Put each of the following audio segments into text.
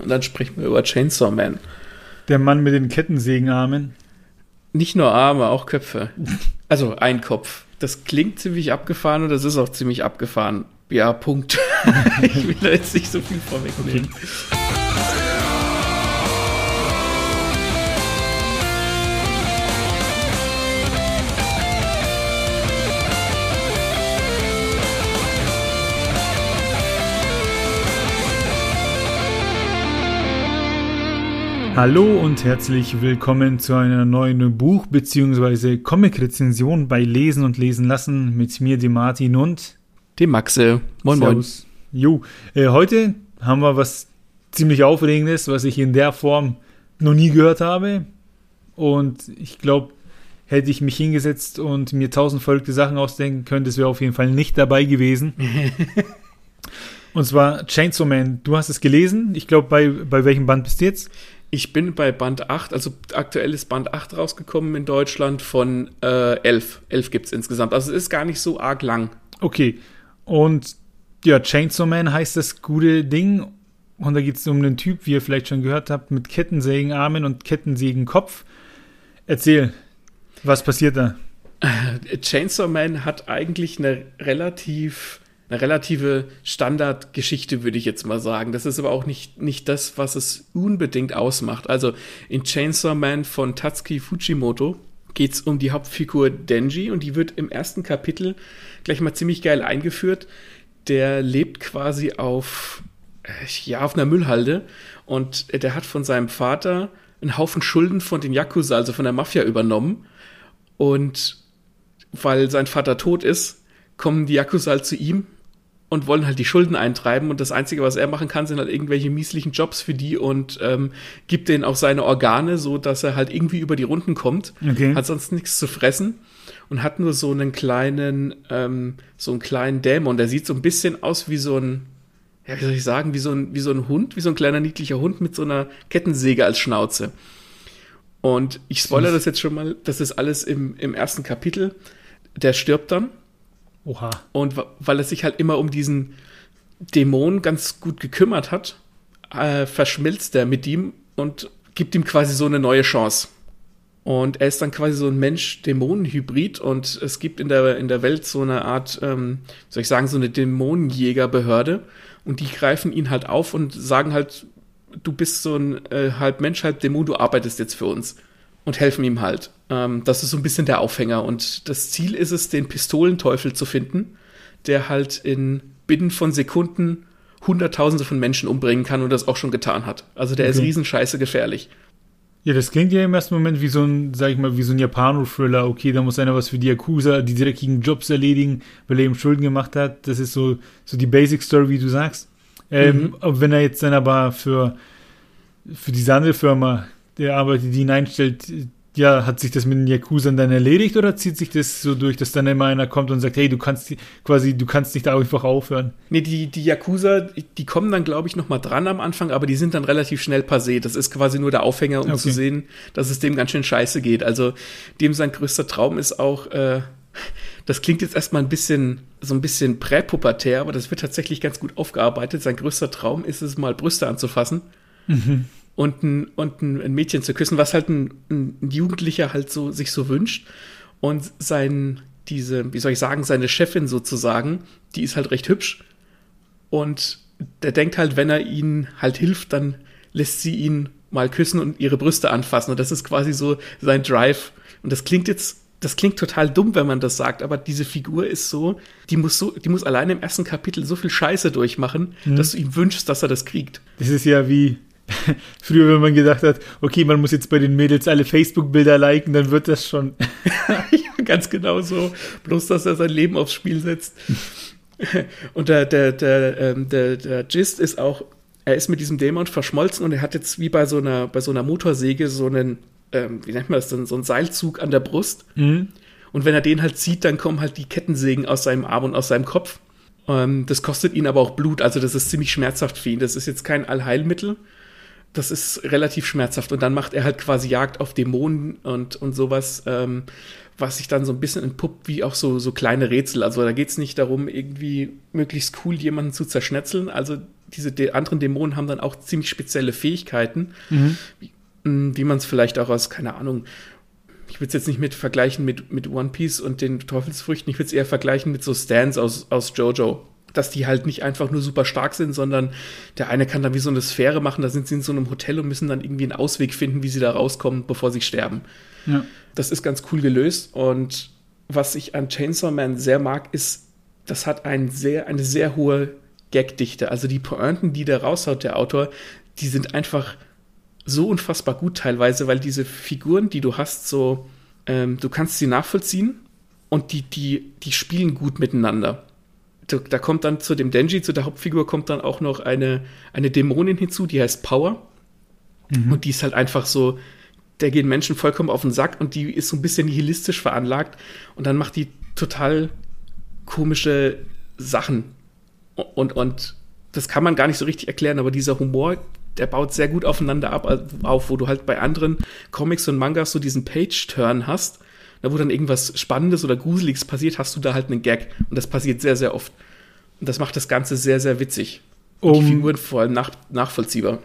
Und dann sprechen wir über Chainsaw Man. Der Mann mit den Kettensägenarmen. Nicht nur Arme, auch Köpfe. Also ein Kopf. Das klingt ziemlich abgefahren und das ist auch ziemlich abgefahren. Ja, Punkt. ich will da jetzt nicht so viel vorwegnehmen. Okay. Hallo und herzlich willkommen zu einer neuen Buch- bzw. Comic-Rezension bei Lesen und Lesen lassen mit mir, dem Martin und dem Maxe. Moin, Servus. moin. Jo, äh, heute haben wir was ziemlich Aufregendes, was ich in der Form noch nie gehört habe. Und ich glaube, hätte ich mich hingesetzt und mir tausend verrückte Sachen ausdenken können, das wäre auf jeden Fall nicht dabei gewesen. und zwar Chainsaw Man. Du hast es gelesen. Ich glaube, bei, bei welchem Band bist du jetzt? Ich bin bei Band 8, also aktuell ist Band 8 rausgekommen in Deutschland von äh, 11. 11 gibt es insgesamt. Also es ist gar nicht so arg lang. Okay. Und ja, Chainsaw Man heißt das gute Ding. Und da geht es um einen Typ, wie ihr vielleicht schon gehört habt, mit Kettensägenarmen und Kettensägenkopf. Erzähl, was passiert da? Chainsaw Man hat eigentlich eine relativ eine relative Standardgeschichte, würde ich jetzt mal sagen. Das ist aber auch nicht, nicht das, was es unbedingt ausmacht. Also in Chainsaw Man von Tatsuki Fujimoto geht es um die Hauptfigur Denji und die wird im ersten Kapitel gleich mal ziemlich geil eingeführt. Der lebt quasi auf, äh, ja, auf einer Müllhalde und der hat von seinem Vater einen Haufen Schulden von den Yakuza, also von der Mafia übernommen. Und weil sein Vater tot ist, kommen die Yakuza halt zu ihm und wollen halt die Schulden eintreiben und das Einzige, was er machen kann, sind halt irgendwelche mieslichen Jobs für die und ähm, gibt denen auch seine Organe, so dass er halt irgendwie über die Runden kommt, okay. hat sonst nichts zu fressen und hat nur so einen kleinen, ähm, so einen kleinen Dämon, der sieht so ein bisschen aus wie so ein, ja, wie soll ich sagen, wie so ein, wie so ein Hund, wie so ein kleiner niedlicher Hund mit so einer Kettensäge als Schnauze. Und ich spoilere das jetzt schon mal, das ist alles im, im ersten Kapitel. Der stirbt dann Oha. Und weil er sich halt immer um diesen Dämon ganz gut gekümmert hat, äh, verschmilzt er mit ihm und gibt ihm quasi so eine neue Chance. Und er ist dann quasi so ein Mensch-Dämonen-Hybrid und es gibt in der, in der Welt so eine Art, ähm, soll ich sagen, so eine Dämonenjägerbehörde und die greifen ihn halt auf und sagen halt, du bist so ein äh, halb Mensch, halb Dämon, du arbeitest jetzt für uns und helfen ihm halt. Ähm, das ist so ein bisschen der Aufhänger. Und das Ziel ist es, den Pistolenteufel zu finden, der halt in binnen von Sekunden Hunderttausende von Menschen umbringen kann und das auch schon getan hat. Also der okay. ist riesenscheiße gefährlich. Ja, das klingt ja im ersten Moment wie so ein, sag ich mal, wie so ein Japano-Thriller. Okay, da muss einer was für die Yakuza, die dreckigen Jobs erledigen, weil er eben Schulden gemacht hat. Das ist so, so die Basic-Story, wie du sagst. Ähm, mhm. Wenn er jetzt dann aber für, für diese andere Firma der arbeitet, die ihn einstellt, ja, hat sich das mit den Yakuzern dann erledigt oder zieht sich das so durch, dass dann immer einer kommt und sagt, hey, du kannst quasi, du kannst nicht einfach aufhören? Nee, die, die Yakuza, die kommen dann, glaube ich, nochmal dran am Anfang, aber die sind dann relativ schnell passé. Das ist quasi nur der Aufhänger, um okay. zu sehen, dass es dem ganz schön scheiße geht. Also, dem sein größter Traum ist auch, äh, das klingt jetzt erstmal ein bisschen, so ein bisschen präpubertär, aber das wird tatsächlich ganz gut aufgearbeitet. Sein größter Traum ist es, mal Brüste anzufassen. Mhm und ein, und ein, ein Mädchen zu küssen, was halt ein, ein, Jugendlicher halt so sich so wünscht. Und sein, diese, wie soll ich sagen, seine Chefin sozusagen, die ist halt recht hübsch. Und der denkt halt, wenn er ihnen halt hilft, dann lässt sie ihn mal küssen und ihre Brüste anfassen. Und das ist quasi so sein Drive. Und das klingt jetzt, das klingt total dumm, wenn man das sagt, aber diese Figur ist so, die muss so, die muss alleine im ersten Kapitel so viel Scheiße durchmachen, mhm. dass du ihm wünschst, dass er das kriegt. Das ist ja wie, Früher, wenn man gedacht hat, okay, man muss jetzt bei den Mädels alle Facebook-Bilder liken, dann wird das schon. ja, ganz genau so. Bloß, dass er sein Leben aufs Spiel setzt. Und der, der, der, ähm, der, der Gist ist auch, er ist mit diesem Dämon verschmolzen und er hat jetzt wie bei so einer, bei so einer Motorsäge so einen, ähm, wie nennt man das denn, so einen Seilzug an der Brust. Mhm. Und wenn er den halt zieht, dann kommen halt die Kettensägen aus seinem Arm und aus seinem Kopf. Ähm, das kostet ihn aber auch Blut, also das ist ziemlich schmerzhaft für ihn. Das ist jetzt kein Allheilmittel das ist relativ schmerzhaft. Und dann macht er halt quasi Jagd auf Dämonen und, und sowas, ähm, was sich dann so ein bisschen entpuppt wie auch so, so kleine Rätsel. Also da geht es nicht darum, irgendwie möglichst cool jemanden zu zerschnetzeln. Also diese de anderen Dämonen haben dann auch ziemlich spezielle Fähigkeiten, mhm. wie, wie man es vielleicht auch aus, keine Ahnung, ich würde es jetzt nicht mit vergleichen mit, mit One Piece und den Teufelsfrüchten, ich würde es eher vergleichen mit so Stands aus, aus Jojo. Dass die halt nicht einfach nur super stark sind, sondern der eine kann dann wie so eine Sphäre machen, da sind sie in so einem Hotel und müssen dann irgendwie einen Ausweg finden, wie sie da rauskommen, bevor sie sterben. Ja. Das ist ganz cool gelöst und was ich an Chainsaw Man sehr mag, ist, das hat ein sehr, eine sehr hohe Gagdichte. Also die Pointen, die der raushaut, der Autor, die sind einfach so unfassbar gut teilweise, weil diese Figuren, die du hast, so, ähm, du kannst sie nachvollziehen und die, die, die spielen gut miteinander. Da, kommt dann zu dem Denji, zu der Hauptfigur, kommt dann auch noch eine, eine Dämonin hinzu, die heißt Power. Mhm. Und die ist halt einfach so, der gehen Menschen vollkommen auf den Sack und die ist so ein bisschen nihilistisch veranlagt und dann macht die total komische Sachen. Und, und das kann man gar nicht so richtig erklären, aber dieser Humor, der baut sehr gut aufeinander ab, äh, auf, wo du halt bei anderen Comics und Mangas so diesen Page-Turn hast, da wo dann irgendwas Spannendes oder Gruseliges passiert, hast du da halt einen Gag. Und das passiert sehr, sehr oft. Und das macht das Ganze sehr, sehr witzig. Und um, die Figuren vor allem nach, nachvollziehbar.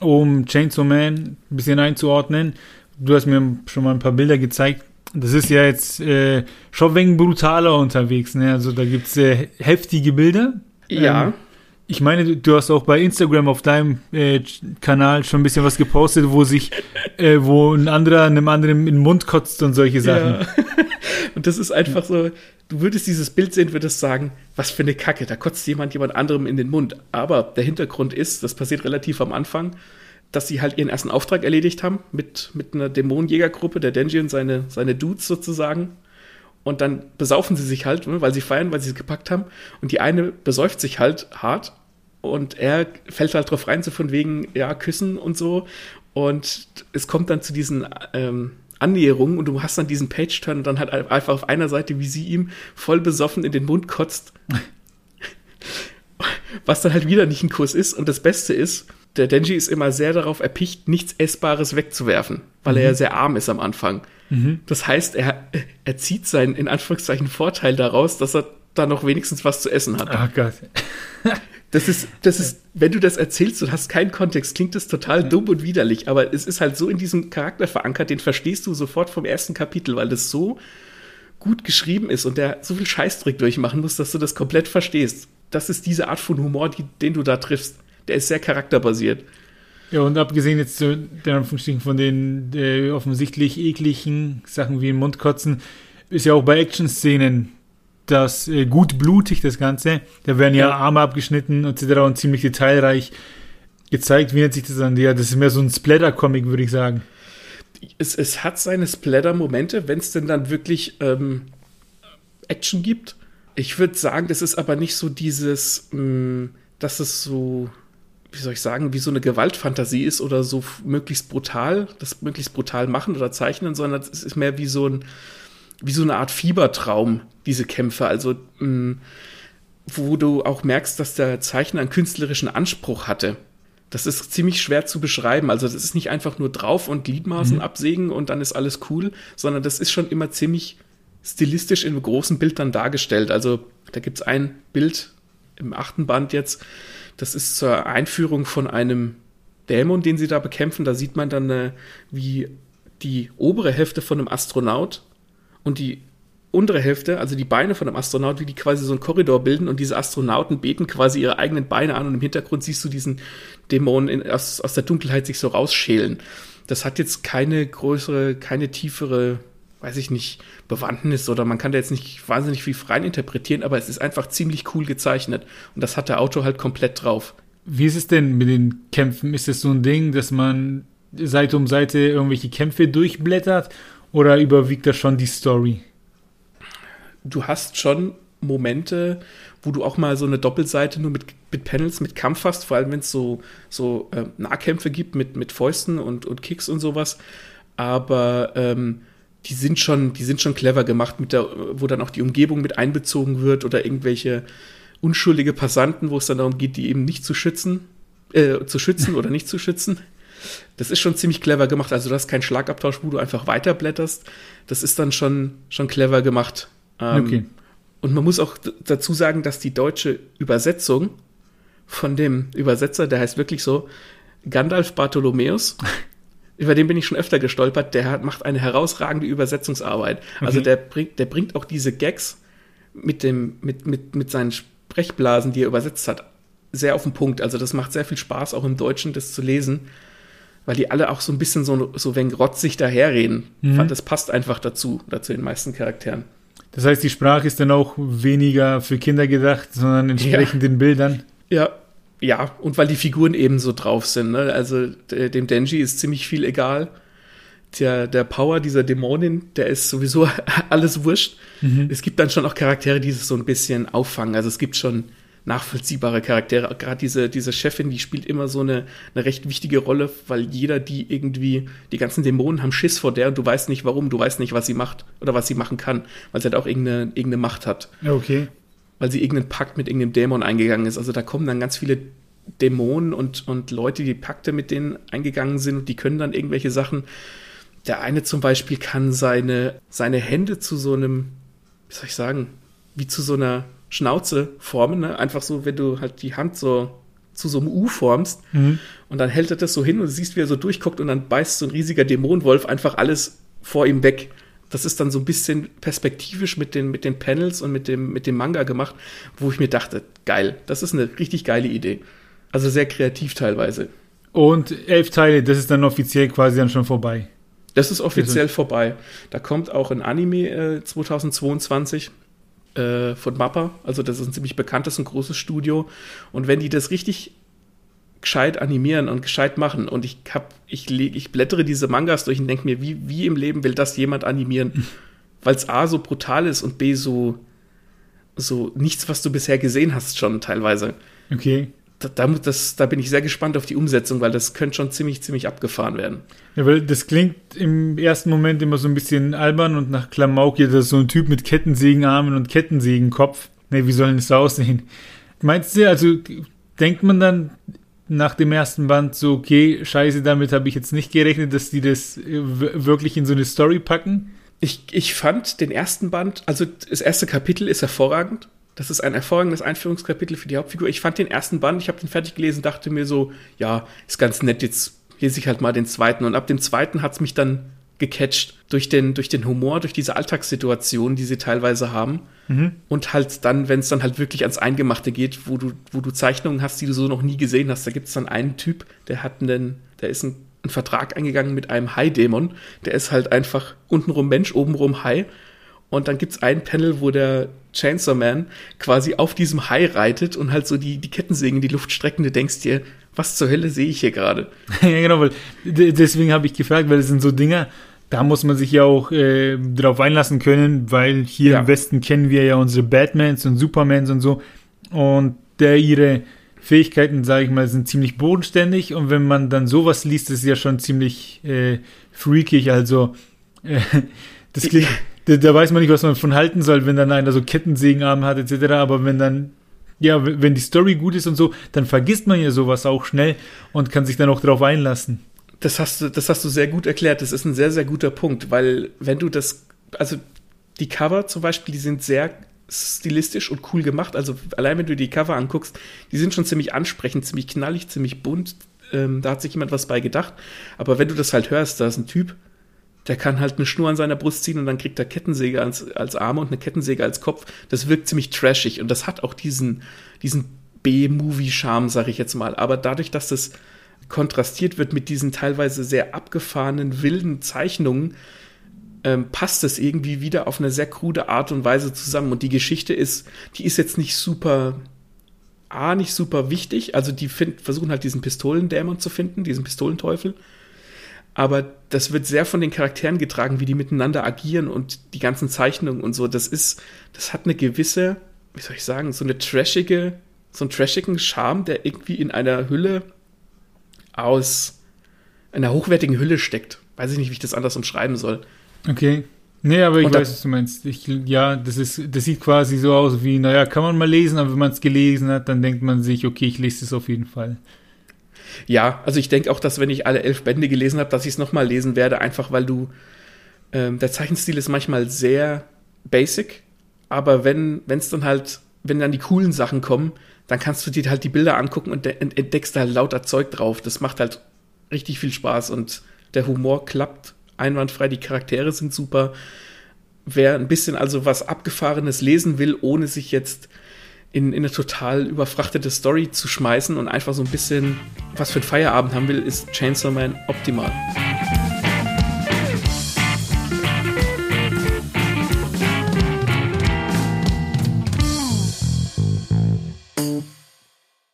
Um Chainsaw Man ein bisschen einzuordnen, du hast mir schon mal ein paar Bilder gezeigt. Das ist ja jetzt äh, schon wegen brutaler unterwegs. Ne? Also da gibt es äh, heftige Bilder. Ja. Ähm, ich meine, du hast auch bei Instagram auf deinem äh, Kanal schon ein bisschen was gepostet, wo sich, äh, wo ein anderer einem anderen in den Mund kotzt und solche Sachen. Ja. und das ist einfach so, du würdest dieses Bild sehen, würdest sagen, was für eine Kacke, da kotzt jemand jemand anderem in den Mund. Aber der Hintergrund ist, das passiert relativ am Anfang, dass sie halt ihren ersten Auftrag erledigt haben mit, mit einer Dämonenjägergruppe, der Denji und seine, seine Dudes sozusagen. Und dann besaufen sie sich halt, ne, weil sie feiern, weil sie es gepackt haben. Und die eine besäuft sich halt hart und er fällt halt drauf rein, so von wegen, ja, küssen und so. Und es kommt dann zu diesen ähm, Annäherungen und du hast dann diesen Page-Turn und dann halt einfach auf einer Seite, wie sie ihm voll besoffen in den Mund kotzt. Was dann halt wieder nicht ein Kuss ist. Und das Beste ist, der Denji ist immer sehr darauf erpicht, nichts Essbares wegzuwerfen, weil mhm. er ja sehr arm ist am Anfang. Mhm. Das heißt, er, er zieht seinen, in Anführungszeichen, Vorteil daraus, dass er da noch wenigstens was zu essen hat. Ach Gott. Das ist, das ist, wenn du das erzählst und hast keinen Kontext, klingt das total ja. dumm und widerlich, aber es ist halt so in diesem Charakter verankert, den verstehst du sofort vom ersten Kapitel, weil das so gut geschrieben ist und der so viel Scheißdreck durchmachen muss, dass du das komplett verstehst. Das ist diese Art von Humor, die, den du da triffst. Der ist sehr charakterbasiert. Ja, und abgesehen jetzt von den äh, offensichtlich ekligen Sachen wie im Mundkotzen, ist ja auch bei Action-Szenen das äh, gut blutig, das Ganze. Da werden ja, ja Arme abgeschnitten etc. und ziemlich detailreich gezeigt. Wie nennt sich das dann? Ja, das ist mehr so ein Splatter-Comic, würde ich sagen. Es, es hat seine Splatter-Momente, wenn es denn dann wirklich ähm, Action gibt. Ich würde sagen, das ist aber nicht so dieses, mh, mm, dass es so, wie soll ich sagen, wie so eine Gewaltfantasie ist oder so möglichst brutal, das möglichst brutal machen oder zeichnen, sondern es ist mehr wie so ein, wie so eine Art Fiebertraum, diese Kämpfe. Also, mh, mm, wo du auch merkst, dass der Zeichner einen künstlerischen Anspruch hatte. Das ist ziemlich schwer zu beschreiben. Also, das ist nicht einfach nur drauf und Gliedmaßen mhm. absägen und dann ist alles cool, sondern das ist schon immer ziemlich stilistisch in einem großen Bild dann dargestellt. Also, da gibt es ein Bild im achten Band jetzt, das ist zur Einführung von einem Dämon, den sie da bekämpfen. Da sieht man dann, äh, wie die obere Hälfte von einem Astronaut und die untere Hälfte, also die Beine von einem Astronaut, wie die quasi so einen Korridor bilden und diese Astronauten beten quasi ihre eigenen Beine an und im Hintergrund siehst du diesen Dämon in, aus, aus der Dunkelheit sich so rausschälen. Das hat jetzt keine größere, keine tiefere, weiß ich nicht, Bewandtnis oder man kann da jetzt nicht wahnsinnig viel frei interpretieren, aber es ist einfach ziemlich cool gezeichnet und das hat der Autor halt komplett drauf. Wie ist es denn mit den Kämpfen? Ist es so ein Ding, dass man Seite um Seite irgendwelche Kämpfe durchblättert oder überwiegt das schon die Story? Du hast schon Momente, wo du auch mal so eine Doppelseite nur mit, mit Panels, mit Kampf hast, vor allem wenn es so, so äh, Nahkämpfe gibt mit, mit Fäusten und, und Kicks und sowas. Aber ähm, die sind schon, die sind schon clever gemacht, mit der, wo dann auch die Umgebung mit einbezogen wird oder irgendwelche unschuldige Passanten, wo es dann darum geht, die eben nicht zu schützen, äh, zu schützen oder nicht zu schützen. Das ist schon ziemlich clever gemacht. Also du hast keinen Schlagabtausch, wo du einfach weiterblätterst. Das ist dann schon, schon clever gemacht. Ähm, okay. Und man muss auch dazu sagen, dass die deutsche Übersetzung von dem Übersetzer, der heißt wirklich so Gandalf Bartholomäus. Über den bin ich schon öfter gestolpert. Der hat, macht eine herausragende Übersetzungsarbeit. Also okay. Also der bringt, der bringt auch diese Gags mit dem, mit, mit, mit seinen Sprechblasen, die er übersetzt hat, sehr auf den Punkt. Also das macht sehr viel Spaß, auch im Deutschen das zu lesen, weil die alle auch so ein bisschen so, so wenn rotzig daherreden. Mhm. Das passt einfach dazu, dazu den meisten Charakteren. Das heißt, die Sprache ist dann auch weniger für Kinder gedacht, sondern entsprechend ja. den Bildern. Ja, ja, und weil die Figuren eben so drauf sind. Ne? Also dem Denji ist ziemlich viel egal. Der, der Power dieser Dämonin, der ist sowieso alles wurscht. Mhm. Es gibt dann schon auch Charaktere, die es so ein bisschen auffangen. Also es gibt schon nachvollziehbare Charaktere. Gerade diese, diese Chefin, die spielt immer so eine, eine recht wichtige Rolle, weil jeder, die irgendwie, die ganzen Dämonen haben Schiss vor der und du weißt nicht warum, du weißt nicht, was sie macht oder was sie machen kann, weil sie halt auch irgendeine, irgendeine Macht hat. Okay weil sie irgendeinen Pakt mit irgendeinem Dämon eingegangen ist. Also da kommen dann ganz viele Dämonen und, und Leute, die Pakte mit denen eingegangen sind und die können dann irgendwelche Sachen. Der eine zum Beispiel kann seine, seine Hände zu so einem, wie soll ich sagen, wie zu so einer Schnauze formen. Ne? Einfach so, wenn du halt die Hand so zu so einem U formst mhm. und dann hält er das so hin und du siehst, wie er so durchguckt und dann beißt so ein riesiger Dämonenwolf einfach alles vor ihm weg das ist dann so ein bisschen perspektivisch mit den, mit den Panels und mit dem, mit dem Manga gemacht, wo ich mir dachte, geil, das ist eine richtig geile Idee. Also sehr kreativ teilweise. Und elf Teile, das ist dann offiziell quasi dann schon vorbei. Das ist offiziell also. vorbei. Da kommt auch ein Anime äh, 2022 äh, von Mappa. Also das ist ein ziemlich bekanntes und großes Studio. Und wenn die das richtig gescheit animieren und gescheit machen. Und ich hab, ich, ich blättere diese Mangas durch und denke mir, wie, wie im Leben will das jemand animieren? Weil es A so brutal ist und B so, so nichts, was du bisher gesehen hast, schon teilweise. Okay. Da, da, das, da bin ich sehr gespannt auf die Umsetzung, weil das könnte schon ziemlich, ziemlich abgefahren werden. Ja, weil das klingt im ersten Moment immer so ein bisschen albern und nach Klamauk das ist so ein Typ mit Kettensägenarmen und Kettensägenkopf. Ne, wie soll denn das aussehen? Meinst du, also denkt man dann, nach dem ersten Band so, okay, scheiße, damit habe ich jetzt nicht gerechnet, dass die das äh, wirklich in so eine Story packen. Ich, ich fand den ersten Band, also das erste Kapitel ist hervorragend. Das ist ein hervorragendes Einführungskapitel für die Hauptfigur. Ich fand den ersten Band, ich habe den fertig gelesen, dachte mir so, ja, ist ganz nett, jetzt lese ich halt mal den zweiten. Und ab dem zweiten hat es mich dann gecatcht durch den, durch den Humor, durch diese Alltagssituation, die sie teilweise haben. Mhm. Und halt dann, wenn es dann halt wirklich ans Eingemachte geht, wo du, wo du Zeichnungen hast, die du so noch nie gesehen hast, da gibt es dann einen Typ, der hat einen, der ist ein, einen Vertrag eingegangen mit einem Hai-Dämon, der ist halt einfach untenrum Mensch, obenrum Hai. Und dann gibt es ein Panel, wo der Chainsaw Man quasi auf diesem Hai reitet und halt so die, die Kettensägen in die Luft strecken. Du denkst dir, was zur Hölle sehe ich hier gerade? ja, genau, weil deswegen habe ich gefragt, weil es sind so Dinger, da muss man sich ja auch äh, drauf einlassen können, weil hier ja. im Westen kennen wir ja unsere Batmans und Supermans und so. Und der ihre Fähigkeiten, sage ich mal, sind ziemlich bodenständig. Und wenn man dann sowas liest, ist es ja schon ziemlich äh, freakig. Also, äh, das klingt, da, da, weiß man nicht, was man von halten soll, wenn dann einer so Kettensägenarm hat, etc. Aber wenn dann, ja, wenn die Story gut ist und so, dann vergisst man ja sowas auch schnell und kann sich dann auch drauf einlassen. Das hast du, das hast du sehr gut erklärt. Das ist ein sehr, sehr guter Punkt, weil wenn du das, also die Cover zum Beispiel, die sind sehr stilistisch und cool gemacht. Also allein wenn du die Cover anguckst, die sind schon ziemlich ansprechend, ziemlich knallig, ziemlich bunt. Ähm, da hat sich jemand was bei gedacht. Aber wenn du das halt hörst, da ist ein Typ, der kann halt eine Schnur an seiner Brust ziehen und dann kriegt er Kettensäge als, als Arme und eine Kettensäge als Kopf. Das wirkt ziemlich trashig und das hat auch diesen, diesen B-Movie-Charme, sag ich jetzt mal. Aber dadurch, dass das kontrastiert wird mit diesen teilweise sehr abgefahrenen, wilden Zeichnungen, ähm, passt es irgendwie wieder auf eine sehr krude Art und Weise zusammen. Und die Geschichte ist, die ist jetzt nicht super, A, nicht super wichtig. Also die find, versuchen halt diesen Pistolendämon zu finden, diesen Pistolenteufel. Aber das wird sehr von den Charakteren getragen, wie die miteinander agieren und die ganzen Zeichnungen und so. Das ist, das hat eine gewisse, wie soll ich sagen, so eine trashige, so einen trashigen Charme, der irgendwie in einer Hülle aus einer hochwertigen Hülle steckt. Weiß ich nicht, wie ich das anders umschreiben soll. Okay. Nee, aber ich und weiß, was du meinst. Ich, ja, das ist, das sieht quasi so aus wie, naja, kann man mal lesen, aber wenn man es gelesen hat, dann denkt man sich, okay, ich lese es auf jeden Fall. Ja, also ich denke auch, dass wenn ich alle elf Bände gelesen habe, dass ich es nochmal lesen werde, einfach weil du, ähm, der Zeichenstil ist manchmal sehr basic, aber wenn es dann halt, wenn dann die coolen Sachen kommen, dann kannst du dir halt die Bilder angucken und entdeckst da halt lauter Zeug drauf. Das macht halt richtig viel Spaß und der Humor klappt einwandfrei, die Charaktere sind super. Wer ein bisschen also was Abgefahrenes lesen will, ohne sich jetzt in, in eine total überfrachtete Story zu schmeißen und einfach so ein bisschen was für ein Feierabend haben will, ist Chainsaw Man optimal.